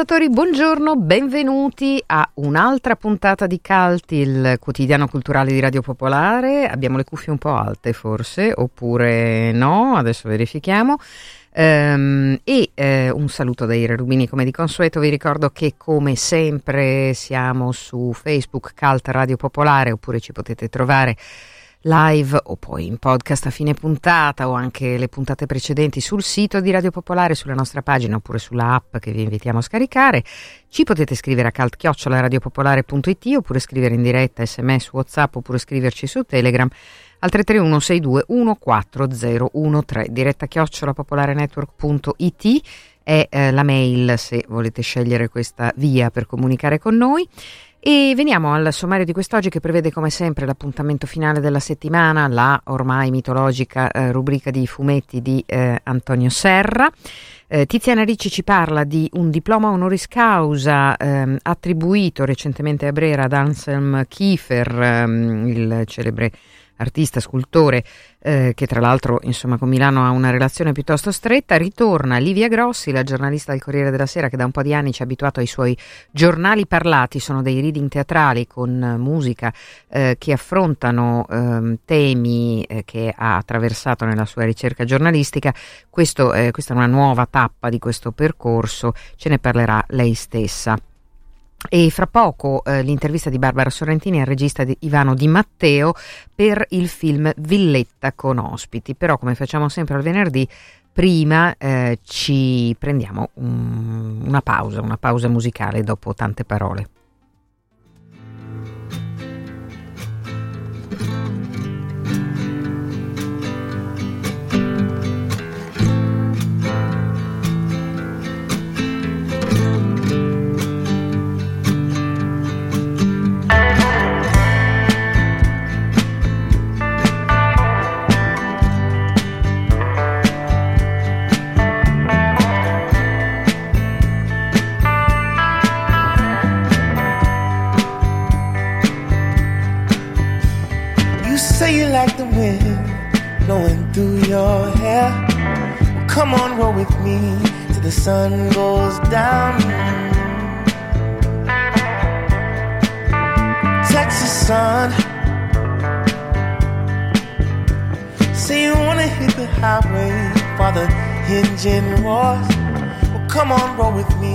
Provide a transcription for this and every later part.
ascoltatori, buongiorno, benvenuti a un'altra puntata di Calti, il quotidiano culturale di Radio Popolare. Abbiamo le cuffie un po' alte forse, oppure no, adesso verifichiamo. Um, e uh, un saluto da Ira Rubini come di consueto, vi ricordo che come sempre siamo su Facebook Calt Radio Popolare oppure ci potete trovare live o poi in podcast a fine puntata o anche le puntate precedenti sul sito di Radio Popolare, sulla nostra pagina oppure sulla app che vi invitiamo a scaricare. Ci potete scrivere a caltchiocciolaradiopopolare.it oppure scrivere in diretta sms, whatsapp oppure scriverci su Telegram al 331 62 14013 diretta chiocciolapopolarenetwork.it è eh, la mail se volete scegliere questa via per comunicare con noi. E veniamo al sommario di quest'oggi che prevede come sempre l'appuntamento finale della settimana, la ormai mitologica eh, rubrica di fumetti di eh, Antonio Serra. Eh, Tiziana Ricci ci parla di un diploma honoris causa ehm, attribuito recentemente a Brera ad Anselm Kiefer, ehm, il celebre artista, scultore, eh, che tra l'altro insomma con Milano ha una relazione piuttosto stretta, ritorna Livia Grossi, la giornalista del Corriere della Sera che da un po' di anni ci ha abituato ai suoi giornali parlati, sono dei reading teatrali con musica eh, che affrontano eh, temi eh, che ha attraversato nella sua ricerca giornalistica. Questo, questa è una nuova tappa di questo percorso, ce ne parlerà lei stessa. E fra poco eh, l'intervista di Barbara Sorrentini al regista di Ivano Di Matteo per il film Villetta con ospiti. Però, come facciamo sempre al venerdì, prima eh, ci prendiamo un, una pausa, una pausa musicale dopo tante parole. Like the wind blowing through your hair. Well, come on, roll with me till the sun goes down. Texas sun. Say you wanna hit the highway while the engine roars. Well, come on, roll with me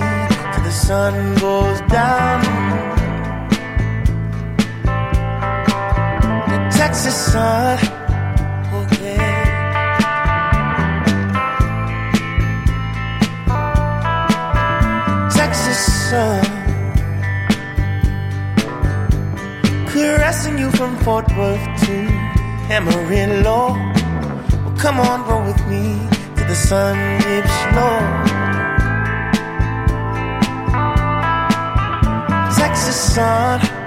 till the sun goes down. Texas sun. Okay. Texas sun. Caressing you from Fort Worth to Amarillo. Well, come on, roll with me to the sun dips low. Texas sun.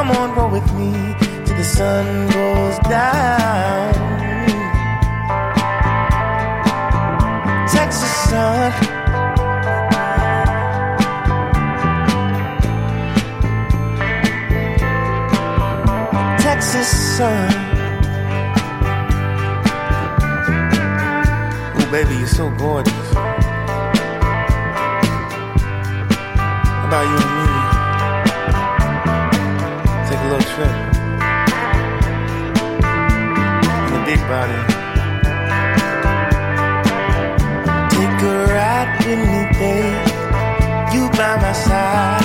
Come on, roll with me till the sun goes down. Take a. In the big body. Take a ride with me, babe. You by my side.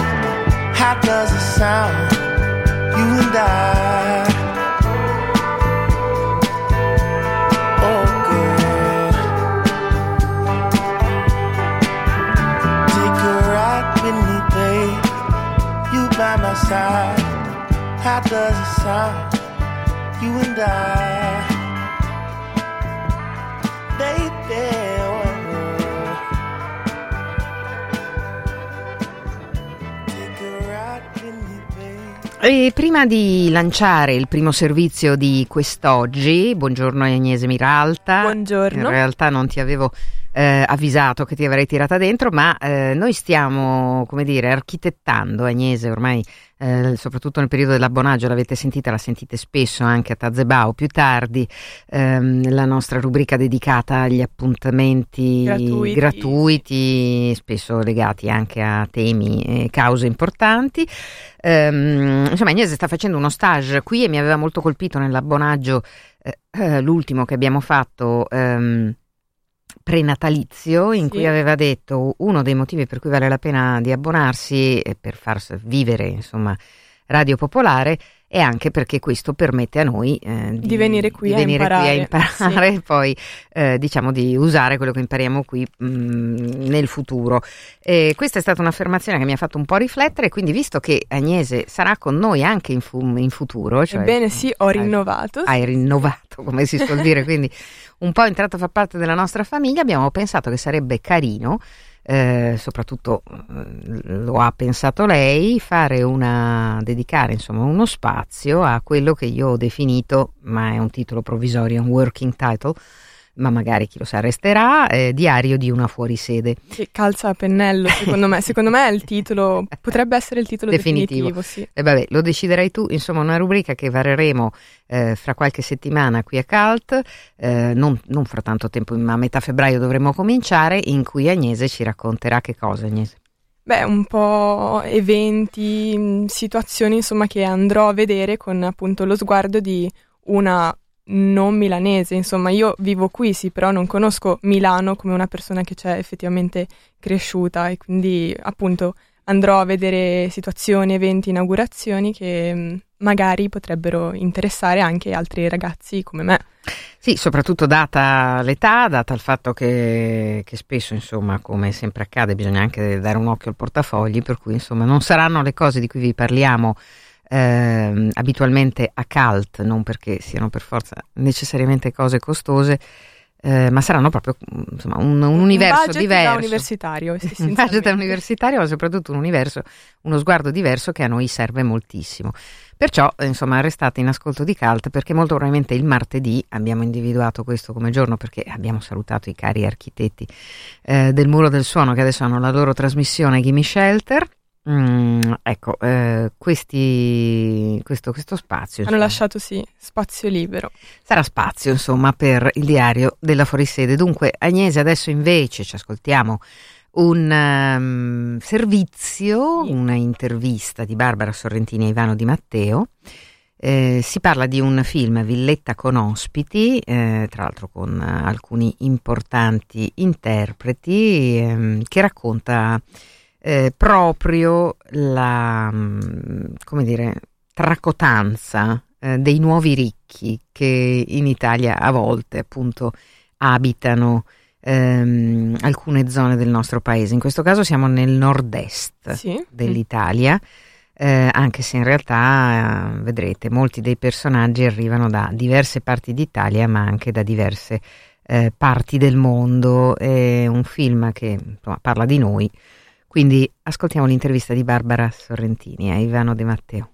How does it sound? You and I. How does it sound? You and I. Baby. oh. Take a ride with me, babe. E prima di lanciare il primo servizio di quest'oggi, buongiorno Agnese Miralta. Buongiorno. In realtà non ti avevo eh, avvisato che ti avrei tirata dentro, ma eh, noi stiamo, come dire, architettando Agnese ormai, eh, soprattutto nel periodo dell'abbonaggio, l'avete sentita, la sentite spesso anche a Tazebao più tardi, ehm, la nostra rubrica dedicata agli appuntamenti Gratuiti. gratuiti, spesso legati anche a temi e cause importanti. Ehm, insomma, Agnese sta facendo uno stage qui e mi aveva molto colpito nell'abbonaggio eh, eh, l'ultimo che abbiamo fatto ehm, prenatalizio in Sì. cui aveva detto uno dei motivi per cui vale la pena di abbonarsi e per far vivere insomma Radio Popolare è anche perché questo permette a noi eh, Di venire qui a venire qui a imparare, imparare e poi eh, diciamo di usare quello che impariamo qui mh, nel futuro. E questa è stata un'affermazione che mi ha fatto un po' riflettere, quindi visto che Agnese sarà con noi anche in, fu- in futuro, cioè, Ebbene sì, ho hai- rinnovato. hai rinnovato, come si suol dire, quindi un po' entrato a far parte della nostra famiglia, abbiamo pensato che sarebbe carino, eh, soprattutto eh, lo ha pensato lei, fare una, dedicare insomma uno spazio a quello che io ho definito, ma è un titolo provvisorio, un working title, ma magari chi lo sa resterà, eh, Diario di una fuorisede. Che calza a pennello, secondo me. Secondo me è il titolo, potrebbe essere il titolo Definitivo. definitivo, sì. E vabbè, lo deciderai tu, insomma, una rubrica che vareremo eh, fra qualche settimana qui a Cult, eh, non, non fra tanto tempo, ma a metà febbraio dovremo cominciare, in cui Agnese ci racconterà che cosa, Agnese. Beh, un po' eventi, mh, situazioni, insomma, che andrò a vedere con appunto lo sguardo di una non milanese. Insomma, io vivo qui, sì, però non conosco Milano come una persona che c'è effettivamente cresciuta e quindi appunto andrò a vedere situazioni, eventi, inaugurazioni che mh, magari potrebbero interessare anche altri ragazzi come me. Sì, soprattutto data l'età, data il fatto che, che spesso, insomma, come sempre accade, bisogna anche dare un occhio al portafogli, per cui, insomma, non saranno le cose di cui vi parliamo ehm, abitualmente a cult, non perché siano per forza necessariamente cose costose, eh, ma saranno proprio insomma, un, un universo budget diverso. da universitario, sì, un budget universitario, ma soprattutto un universo, uno sguardo diverso che a noi serve moltissimo. Perciò, insomma, restate in ascolto di Cult perché molto probabilmente il martedì abbiamo individuato questo come giorno perché abbiamo salutato i cari architetti eh, del Muro del Suono che adesso hanno la loro trasmissione Gimme Shelter. Mm, ecco, eh, questi, questo, questo spazio Hanno insomma, lasciato sì spazio libero. sarà spazio insomma per il diario della fuorisede. Dunque, Agnese, adesso invece ci ascoltiamo un ehm, servizio, una intervista di Barbara Sorrentini e Ivano Di Matteo. Eh, si parla di un film Villetta con ospiti, eh, tra l'altro con alcuni importanti interpreti, ehm, che racconta eh, proprio la, mm, come dire, tracotanza eh, dei nuovi ricchi che in Italia a volte appunto abitano ehm, alcune zone del nostro paese. In questo caso siamo nel nord-est Sì. dell'Italia, eh, anche se in realtà eh, vedrete molti dei personaggi arrivano da diverse parti d'Italia, ma anche da diverse eh, parti del mondo. È un film che insomma, parla di noi. Quindi ascoltiamo l'intervista di Barbara Sorrentini a Ivano De Matteo.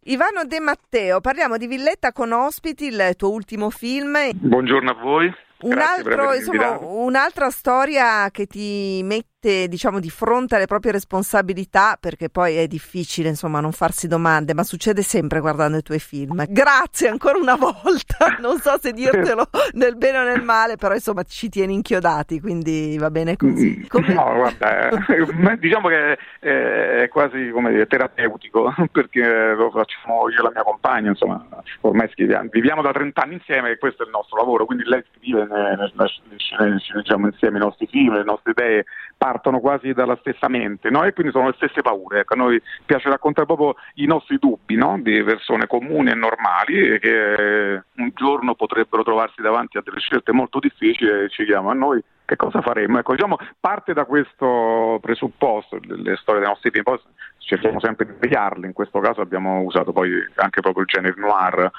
Ivano De Matteo, parliamo di Villetta con ospiti, il tuo ultimo film. Buongiorno a voi. Un altro, insomma, un'altra storia che ti mette diciamo, di fronte alle proprie responsabilità, perché poi è difficile insomma, non farsi domande, ma succede sempre guardando i tuoi film. Grazie ancora una volta, non so se dirtelo nel bene o nel male, però insomma ci tieni inchiodati, quindi va bene così. Come- No, guarda, eh, diciamo che eh, è quasi come dire, terapeutico perché lo facciamo io e la mia compagna, insomma, ormai scriviamo, viviamo da 30 anni insieme e questo è il nostro lavoro, quindi lei scrive, ne- scene- sceneggiamo insieme i nostri film, le nostre idee partono quasi dalla stessa mente no? e quindi sono le stesse paure. Ecco, a noi piace raccontare proprio i nostri dubbi no? di persone comuni e normali che eh, un giorno potrebbero trovarsi davanti a delle scelte molto difficili e ci chiamano a noi che cosa faremmo? Ecco, diciamo, parte da questo presupposto, le, le storie dei nostri film, poi cerchiamo sempre di svegliarle, in questo caso abbiamo usato poi anche proprio il genere noir,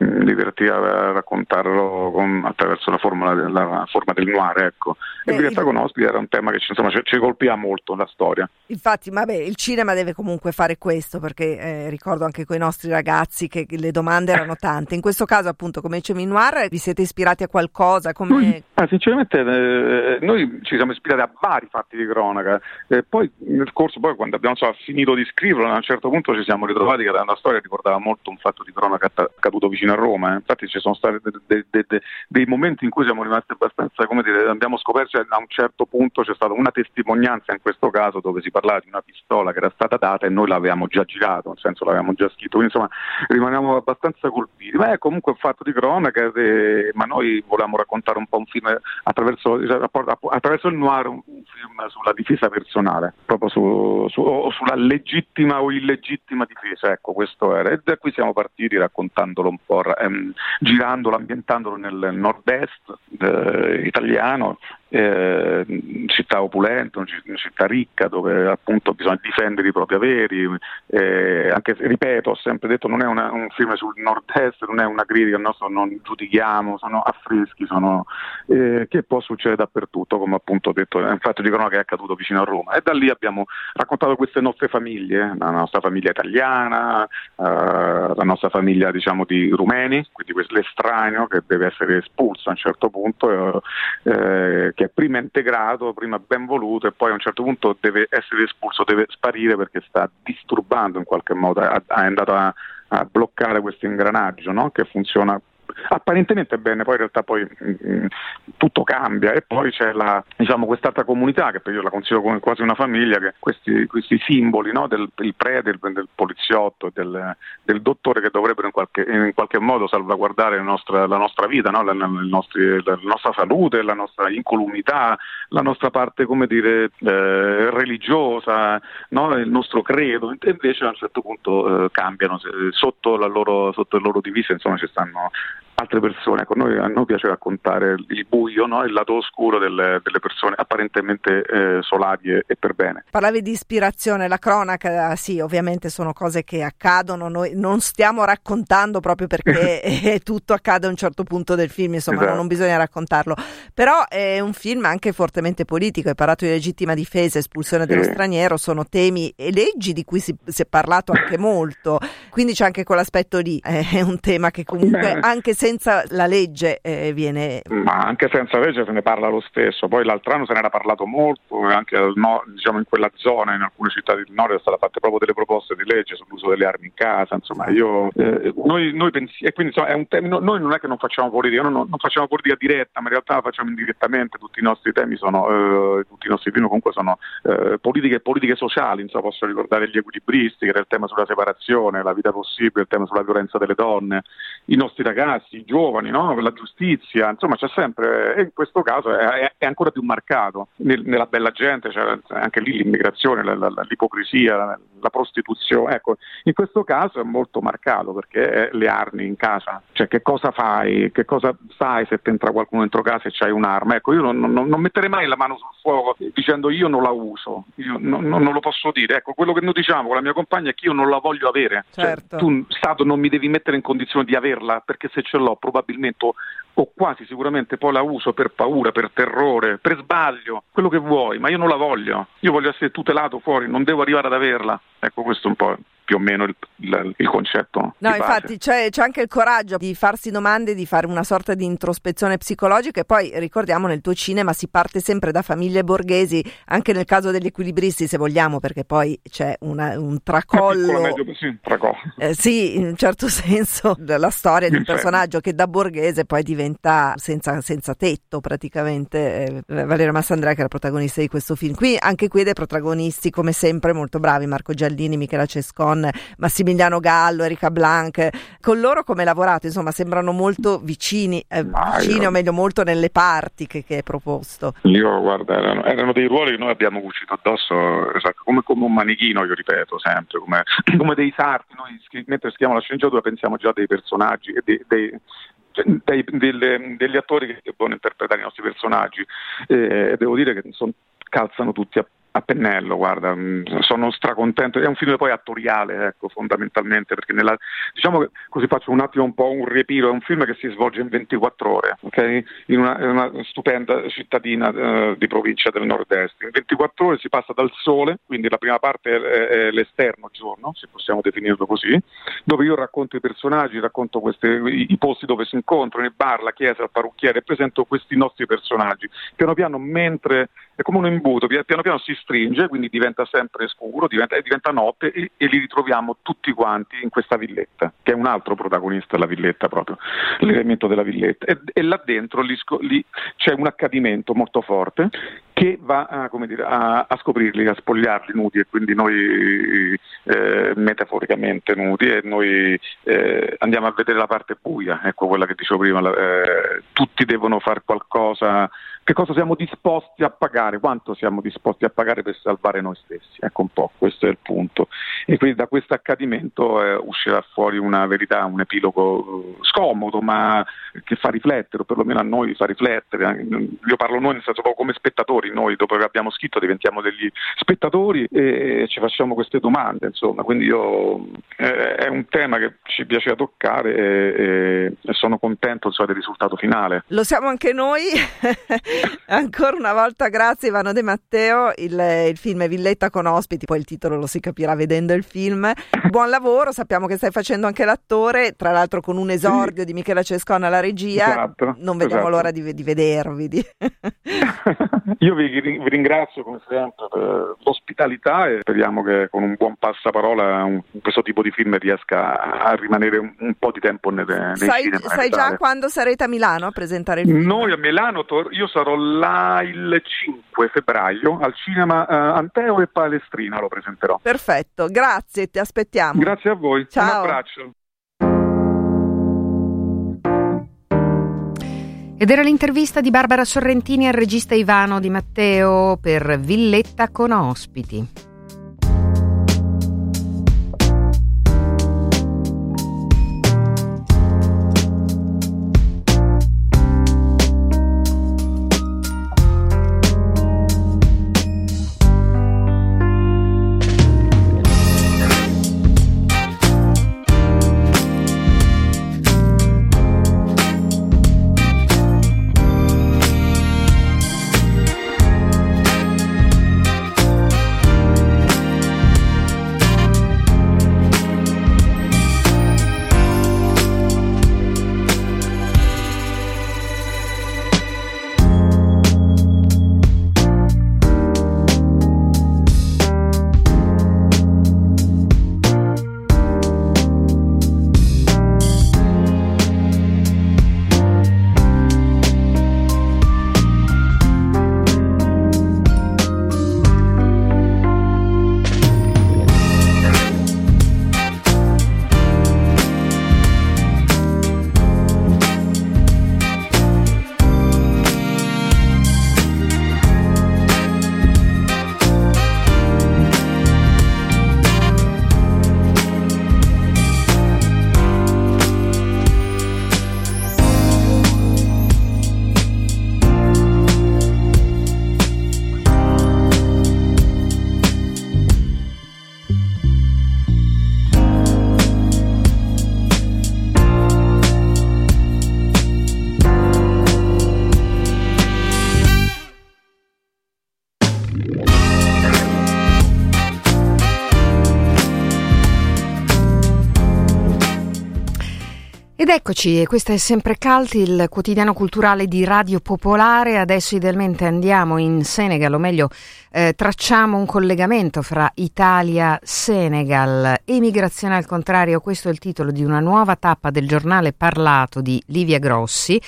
mi divertiva a raccontarlo con- attraverso la forma, la forma del noir, ecco. Beh, e Villetta il- con ospiti era un tema che ci, insomma, ci, ci colpiva molto la storia. Infatti, vabbè, il cinema deve comunque fare questo perché eh, ricordo anche con i nostri ragazzi che le domande erano tante. In questo caso, appunto, come dicevi Noir, vi siete ispirati a qualcosa? Come... Ah, sinceramente eh, noi ci siamo ispirati a vari fatti di cronaca, Eh, poi nel corso, poi quando abbiamo insomma, finito di scriverlo, a un certo punto ci siamo ritrovati che la storia ricordava molto un fatto di cronaca accaduto vicino a Roma, eh. infatti ci sono stati de- de- de- de- dei momenti in cui siamo rimasti abbastanza, come dire, abbiamo scoperto che a un certo punto c'è stata una testimonianza in questo caso dove si parlava di una pistola che era stata data e noi l'avevamo già girato, nel senso l'avevamo già scritto, quindi insomma rimaniamo abbastanza colpiti, ma è comunque un fatto di cronaca, eh, ma noi volevamo raccontare un po' un film attraverso, attraverso il noir, un un film sulla difesa personale, proprio su, su- o sulla legittima o illegittima difesa, ecco questo era, e da qui siamo partiti raccontandolo un po', ehm, girandolo, ambientandolo nel nord-est eh, italiano, eh, città opulenta, una ci- una città ricca dove appunto bisogna difendere i propri averi, eh, anche ripeto, ho sempre detto non è una- un film sul nord-est, non è una critica al nostro, non giudichiamo, sono affreschi, sono, eh, che può succedere dappertutto, come appunto ho detto, è un fatto di cronaca che è accaduto vicino a Roma. E da lì abbiamo raccontato queste nostre famiglie, la nostra famiglia italiana, eh, la nostra famiglia diciamo di rumeni, quindi l'estraneo che deve essere espulso a un certo punto, eh, che è prima integrato, prima ben voluto e poi a un certo punto deve essere espulso, deve sparire perché sta disturbando in qualche modo, è andato a, a bloccare questo ingranaggio no? che funziona apparentemente bene, poi in realtà poi mm, tutto cambia e poi c'è la, diciamo, quest'altra comunità che io la considero come quasi una famiglia, che questi, questi simboli no, del il pre, del, del poliziotto, del, del dottore che dovrebbero in qualche, in qualche modo salvaguardare nostra, la nostra vita, no, la, la- nostri- la nostra salute, la nostra incolumità, la nostra parte come dire, eh, religiosa, no, il nostro credo, invece a un certo punto eh, cambiano, sotto, loro, sotto le loro divise insomma ci stanno altre persone. Ecco, noi, a noi piace raccontare il buio, no? il lato oscuro delle, delle persone apparentemente eh, solari e, e per bene. Parlavi di ispirazione, la cronaca, sì, ovviamente sono cose che accadono, noi non stiamo raccontando proprio perché eh, tutto accade a un certo punto del film, insomma, Esatto. non bisogna raccontarlo. Però è un film anche fortemente politico, hai parlato di legittima difesa, espulsione dello Sì. straniero, sono temi e leggi di cui si, si è parlato anche molto, quindi c'è anche quell'aspetto lì, eh, è un tema che comunque Beh. anche senza la legge eh, viene... Ma anche senza legge se ne parla lo stesso. Poi l'altro anno se ne era parlato molto, anche al no- diciamo in quella zona, in alcune città del nord, sono state fatte proprio delle proposte di legge sull'uso delle armi in casa. Insomma, io, eh, noi, noi pensi- e quindi insomma, è un tema, no- noi non è che non facciamo politica, non, non facciamo politica diretta, ma in realtà la facciamo indirettamente. Tutti i nostri temi sono, eh, tutti i nostri film comunque sono eh, politiche e politiche sociali. Insomma, posso ricordare gli equilibristi, che era il tema sulla separazione, la vita possibile, il tema sulla violenza delle donne, i nostri ragazzi, i giovani, no? la giustizia, insomma c'è sempre, e in questo caso è, è- ancora più marcato. Nel- nella bella gente c'è anche lì l'immigrazione, la- la- l'ipocrisia, la prostituzione. Ecco, in questo caso è molto marcato perché le armi in casa, cioè che cosa fai, che cosa sai se ti entra qualcuno dentro casa e c'hai un'arma. Ecco, io non, non, non, metterei mai la mano sul fuoco dicendo io non la uso, io non, non, lo posso dire. Ecco, quello che noi diciamo con la mia compagna è che io non la voglio avere. Cioè, certo. Cioè, tu, Stato, non mi devi mettere in condizione di averla perché se ce l'ho probabilmente o quasi sicuramente poi la uso per paura, per terrore, per sbaglio, quello che vuoi, ma io non la voglio. Io voglio essere tutelato fuori, non devo arrivare ad averla. Ecco, questo è un po' più o meno il, il, il concetto. No, infatti c'è, c'è, anche il coraggio di farsi domande, di fare una sorta di introspezione psicologica e poi ricordiamo nel tuo cinema si parte sempre da famiglie borghesi, anche nel caso degli equilibristi se vogliamo, perché poi c'è una, un tracollo. Medio, sì, tracollo. Eh, sì, in un certo senso la storia di un personaggio che da borghese poi diventa senza, senza tetto praticamente. Eh, Valerio Massandrea che era protagonista di questo film. Qui anche qui dei protagonisti come sempre molto bravi, Marco Giallini, Michela Cescon, con Massimiliano Gallo, Erika Blanc, con loro come hai lavorato? Insomma, sembrano molto vicini, eh, vicini io... o meglio molto nelle parti che, che hai proposto. Io, guarda, erano, erano, dei ruoli che noi abbiamo cucito addosso, esatto, come, come, un manichino, io ripeto sempre, come, come dei sarti. Noi mentre scriviamo la sceneggiatura pensiamo già dei personaggi, dei, dei, cioè, dei, delle, degli attori che devono interpretare i nostri personaggi e devo dire che sono, calzano tutti a a pennello, guarda, mm, sono stracontento. È un film poi attoriale, ecco, fondamentalmente, perché nella, diciamo che così faccio un attimo un po' un riepiro, è un film che si svolge in 24 ore, okay? in, una, in, una, stupenda cittadina uh, di provincia del nord-est. In 24 ore si passa dal sole, quindi la prima parte è, è l'esterno giorno, se possiamo definirlo così, dove io racconto i personaggi, racconto queste, i, i, posti dove si incontrano, il bar, la chiesa, il parrucchiere, e presento questi nostri personaggi. Piano piano, mentre è come un imbuto, piano piano si stringe, quindi diventa sempre scuro, diventa, diventa notte e, e, li ritroviamo tutti quanti in questa villetta, che è un altro protagonista della villetta proprio, l'elemento della villetta. E, e là dentro lì, lì c'è un accadimento molto forte che va a, dire, a, a, scoprirli, a spogliarli nudi e quindi noi eh, metaforicamente nudi e noi eh, andiamo a vedere la parte buia, ecco quella che dicevo prima, eh, tutti devono fare qualcosa, che cosa siamo disposti a pagare, quanto siamo disposti a pagare per salvare noi stessi, ecco un po', questo è il punto. E quindi da questo accadimento eh, uscirà fuori una verità, un epilogo eh, scomodo ma che fa riflettere, o perlomeno a noi fa riflettere, io parlo noi nel senso proprio come spettatori, noi dopo che abbiamo scritto diventiamo degli spettatori e ci facciamo queste domande, insomma, quindi io, eh, è un tema che ci piaceva toccare e, e sono contento insomma, del risultato finale. Lo siamo anche noi, ancora una volta grazie Ivano De Matteo, il, il film è Villetta con ospiti, poi il titolo lo si capirà vedendo il film, buon lavoro, sappiamo che stai facendo anche l'attore, tra l'altro con un esordio sì. di Michela Cescona alla regia, esatto, non vediamo esatto. l'ora di, di vedervi. Di... io vi, vi, ringrazio come sempre per l'ospitalità e speriamo che con un buon passaparola un, questo tipo di film riesca a rimanere un, un po' di tempo nelle, nei sai, cinema. Sai già quando sarete a Milano a presentare il film? Noi a Milano, io sarò là il 5 febbraio al cinema uh, Anteo e Palestrina lo presenterò. Perfetto, grazie, ti aspettiamo. Grazie a voi, Ciao. un abbraccio. Ed era l'intervista di Barbara Sorrentini al regista Ivano Di Matteo per Villetta con ospiti. Eccoci, questo è sempre Calti, il quotidiano culturale di Radio Popolare. Adesso idealmente andiamo in Senegal, o meglio eh, tracciamo un collegamento fra Italia e Senegal. Emigrazione al contrario, questo è il titolo di una nuova tappa del giornale parlato di Livia Grossi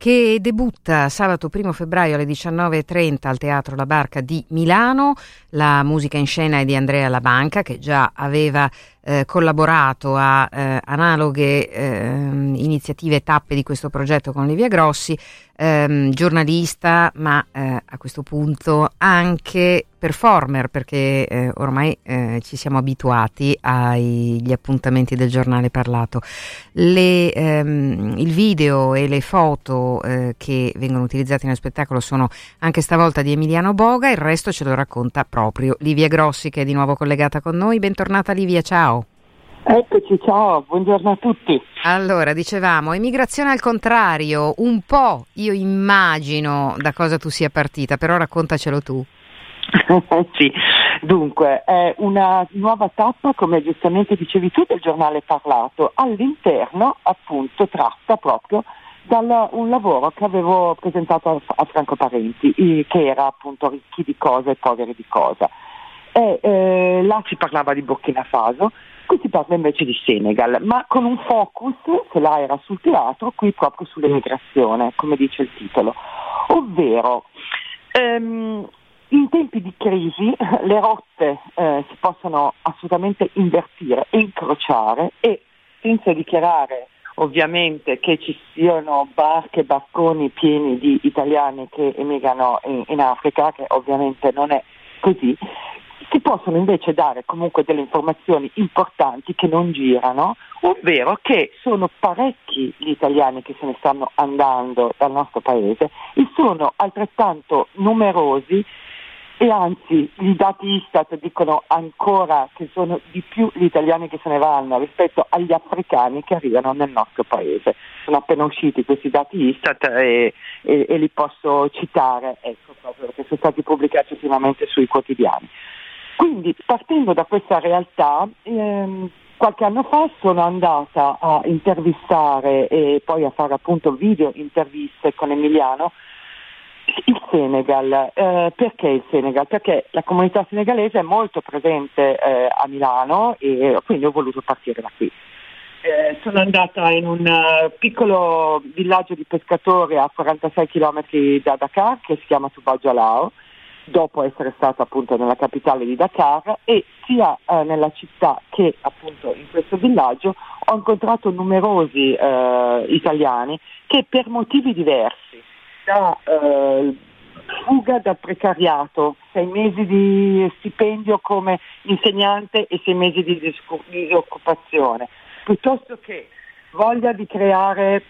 che debutta sabato 1 febbraio alle 19.30 al Teatro La Barca di Milano. La musica in scena è di Andrea Labanca che già aveva eh, collaborato a eh, analoghe eh, iniziative e tappe di questo progetto con Livia Grossi, ehm, giornalista ma eh, a questo punto anche performer perché eh, ormai eh, ci siamo abituati agli appuntamenti del giornale parlato. Le, ehm, il video e le foto che vengono utilizzate nello spettacolo sono anche stavolta di Emiliano Boga, il resto ce lo racconta proprio Livia Grossi che è di nuovo collegata con noi. Bentornata Livia, ciao. Eccoci, ciao, buongiorno a tutti. Allora, dicevamo, immigrazione al contrario, un po' io immagino da cosa tu sia partita, però raccontacelo tu. sì, dunque è una nuova tappa, come giustamente dicevi tu, del giornale parlato, all'interno appunto tratta proprio da un lavoro che avevo presentato a, a Franco Parenti, che era appunto ricchi di cosa e poveri di cosa. E, eh, là si parlava di Burkina Faso Qui si parla invece di Senegal, ma con un focus, se là era sul teatro, qui proprio sull'emigrazione, come dice il titolo. Ovvero, ehm, in tempi di crisi le rotte eh, si possono assolutamente invertire incrociare e senza dichiarare ovviamente che ci siano barche barconi pieni di italiani che emigrano in, in Africa, che ovviamente non è così, si possono invece dare comunque delle informazioni importanti che non girano, ovvero che sono parecchi gli italiani che se ne stanno andando dal nostro paese e sono altrettanto numerosi e anzi i dati Istat dicono ancora che sono di più gli italiani che se ne vanno rispetto agli africani che arrivano nel nostro paese. Sono appena usciti questi dati Istat e, e, e li posso citare, ecco, proprio perché sono stati pubblicati ultimamente sui quotidiani. Quindi partendo da questa realtà, ehm, qualche anno fa sono andata a intervistare e poi a fare appunto video interviste con Emiliano il Senegal. Eh, perché il Senegal? Perché la comunità senegalese è molto presente eh, a Milano e quindi ho voluto partire da qui. Eh, sono andata in un uh, piccolo villaggio di pescatori a 46 km da Dakar che si chiama Tubajalao dopo essere stata appunto nella capitale di Dakar e sia eh, nella città che appunto in questo villaggio ho incontrato numerosi eh, italiani che per motivi diversi, da eh, fuga dal precariato, sei mesi di stipendio come insegnante e sei mesi di disoccupazione, piuttosto che voglia di creare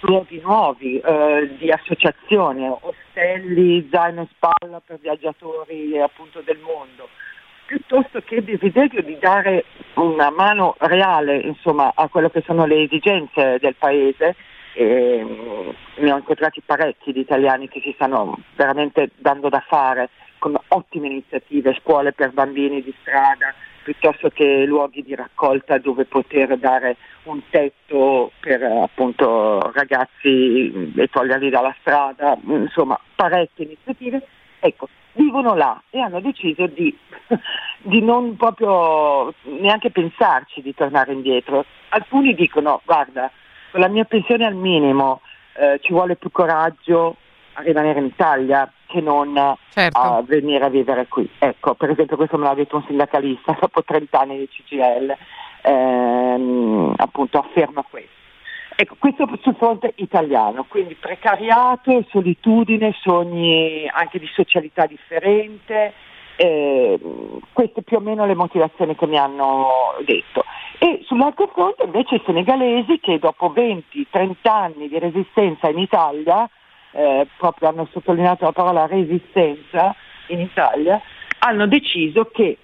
luoghi nuovi, eh, di associazioni, ostelli, zaino in spalla per viaggiatori appunto del mondo, piuttosto che il desiderio di dare una mano reale insomma, a quello che sono le esigenze del paese. E, mm, ne ho incontrati parecchi di italiani che si stanno veramente dando da fare con ottime iniziative, scuole per bambini di strada, piuttosto che luoghi di raccolta dove poter dare un tetto per appunto ragazzi e toglierli dalla strada, insomma parecchie iniziative, ecco, vivono là e hanno deciso di, di non proprio neanche pensarci di tornare indietro. Alcuni dicono guarda, con la mia pensione al minimo eh, ci vuole più coraggio a rimanere in Italia che non certo. a venire a vivere qui. Ecco, per esempio questo me l'ha detto un sindacalista dopo 30 anni di CGL, ehm, appunto afferma questo. Ecco, questo sul fronte italiano, quindi precariato, solitudine, sogni anche di socialità differente, eh, queste più o meno le motivazioni che mi hanno detto. E sull'altro fronte invece i senegalesi che dopo 20-30 anni di resistenza in Italia eh, proprio hanno sottolineato la parola resistenza in Italia, hanno deciso che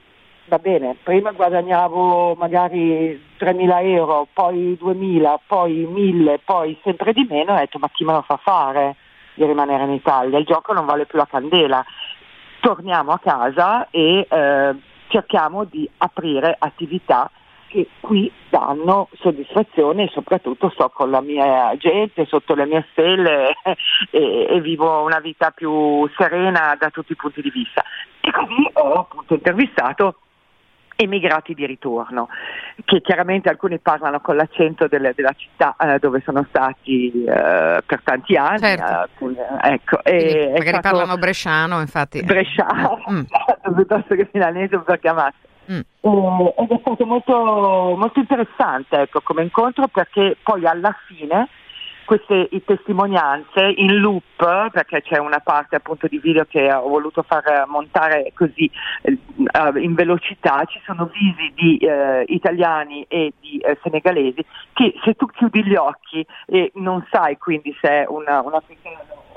va bene, prima guadagnavo magari 3.000 euro, poi 2.000, poi 1.000, poi sempre di meno, ho detto ma chi me lo fa fare di rimanere in Italia? Il gioco non vale più la candela. Torniamo a casa e eh, cerchiamo di aprire attività che qui danno soddisfazione e soprattutto sto con la mia gente, sotto le mie stelle e, e, vivo una vita più serena da tutti i punti di vista. E così ho appunto intervistato emigrati di ritorno, che chiaramente alcuni parlano con l'accento delle, della città eh, dove sono stati eh, per tanti anni. Certo. Eh, ecco, e magari parlano bresciano, infatti. Bresciano, mm. piuttosto che milanese per chiamarsi. Mm. ed è stato molto, molto interessante ecco, come incontro perché poi alla fine queste testimonianze in loop, perché c'è una parte appunto di video che ho voluto far montare così eh, in velocità, ci sono visi di eh, italiani e di eh, senegalesi che se tu chiudi gli occhi e non sai quindi se è una, una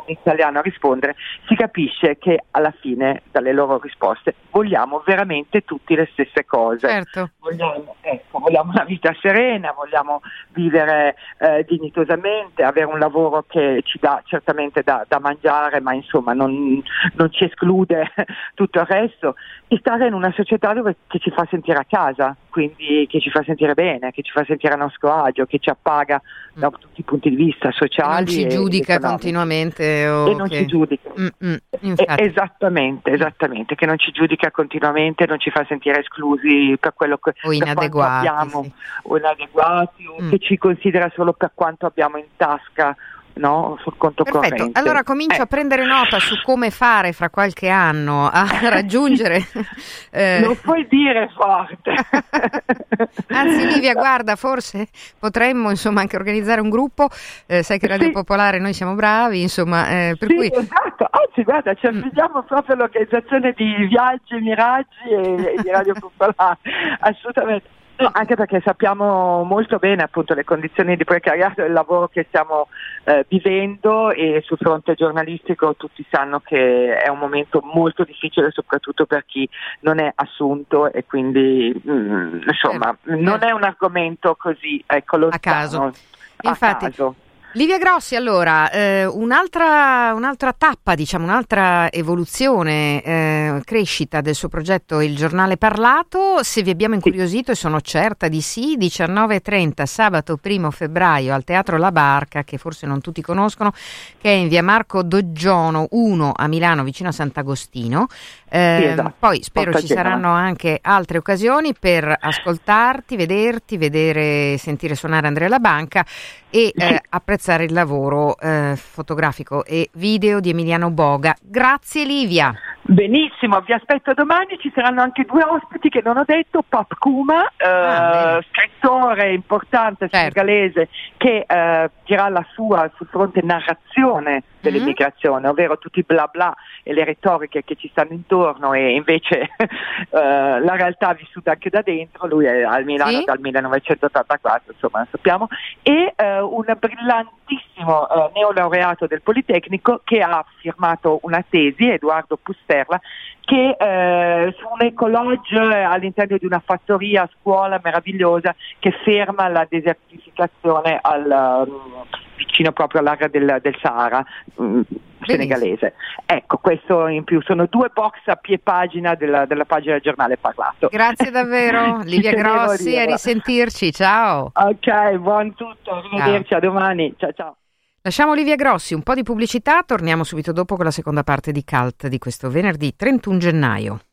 italiano a rispondere, si capisce che alla fine dalle loro risposte vogliamo veramente tutti le stesse cose. Certo. Vogliamo, ecco, vogliamo una vita serena, vogliamo vivere eh, dignitosamente, avere un lavoro che ci dà certamente da, da mangiare, ma insomma non, non, ci esclude tutto il resto, e stare in una società dove, che ci fa sentire a casa, quindi che ci fa sentire bene, che ci fa sentire a nostro agio, che ci appaga mm. da tutti i punti di vista sociali. Non ci giudica continuamente o e non che... ci giudica. Mm, mm, esattamente, esattamente, che non ci giudica continuamente, non ci fa sentire esclusi per quello che o inadeguati, abbiamo, sì. o inadeguati, o mm. che ci considera solo per quanto abbiamo in tasca no? sul conto Perfetto. corrente. Allora comincio eh. a prendere nota su come fare fra qualche anno a raggiungere. eh... Lo puoi dire forte. Anzi, Livia, guarda, forse potremmo insomma anche organizzare un gruppo. Eh, sai che Radio sì. Popolare noi siamo bravi, insomma, eh, per sì, cui. Esatto, anzi, guarda, ci affidiamo mm. proprio all'organizzazione di viaggi, miraggi e, e di Radio Popolare. Assolutamente. No, anche perché sappiamo molto bene appunto le condizioni di precariato del lavoro che stiamo eh, vivendo e sul fronte giornalistico tutti sanno che è un momento molto difficile soprattutto per chi non è assunto e quindi mh, mm, insomma eh, non è un argomento così ecco, lontano, a caso. A Infatti, caso. Livia Grossi, allora, eh, un'altra, un'altra, tappa, diciamo, un'altra evoluzione, eh, crescita del suo progetto Il giornale parlato, se vi abbiamo incuriosito, e sono certa di sì, 19.30 sabato 1 febbraio al Teatro La Barca, che forse non tutti conoscono, che è in via Marco Doggiono 1 a Milano, vicino a Sant'Agostino. Eh, Sì, esatto. Poi spero Porta ci Genova. saranno anche altre occasioni per ascoltarti, vederti, vedere, sentire suonare Andrea La Banca e eh, apprezzare il lavoro eh, fotografico e video di Emiliano Boga. Grazie Livia. Benissimo, vi aspetto domani, ci saranno anche due ospiti che non ho detto, Pap Kuma, eh, Ah, scrittore importante Certo. senegalese che eh, dirà la sua sul fronte narrazione dell'immigrazione, ovvero tutti i bla bla e le retoriche che ci stanno intorno e invece eh, la realtà vissuta anche da dentro, lui è al Milano Sì. dal 1984, insomma sappiamo, e eh, un brillantissimo eh, neolaureato del Politecnico che ha firmato una tesi, Edoardo Pusterla, che eh, su un ecolodge all'interno di una fattoria a scuola meravigliosa che ferma la desertificazione al, um, vicino proprio all'area del, del Sahara mm, senegalese. Ecco, questo in più sono due box a pie pagina della, della pagina del giornale parlato. Grazie davvero Livia Grossi, a risentirci, ciao. Ok, buon tutto, arrivederci, a domani, ciao ciao. Lasciamo Livia Grossi, un po' di pubblicità, torniamo subito dopo con la seconda parte di Cult di questo venerdì 31 gennaio.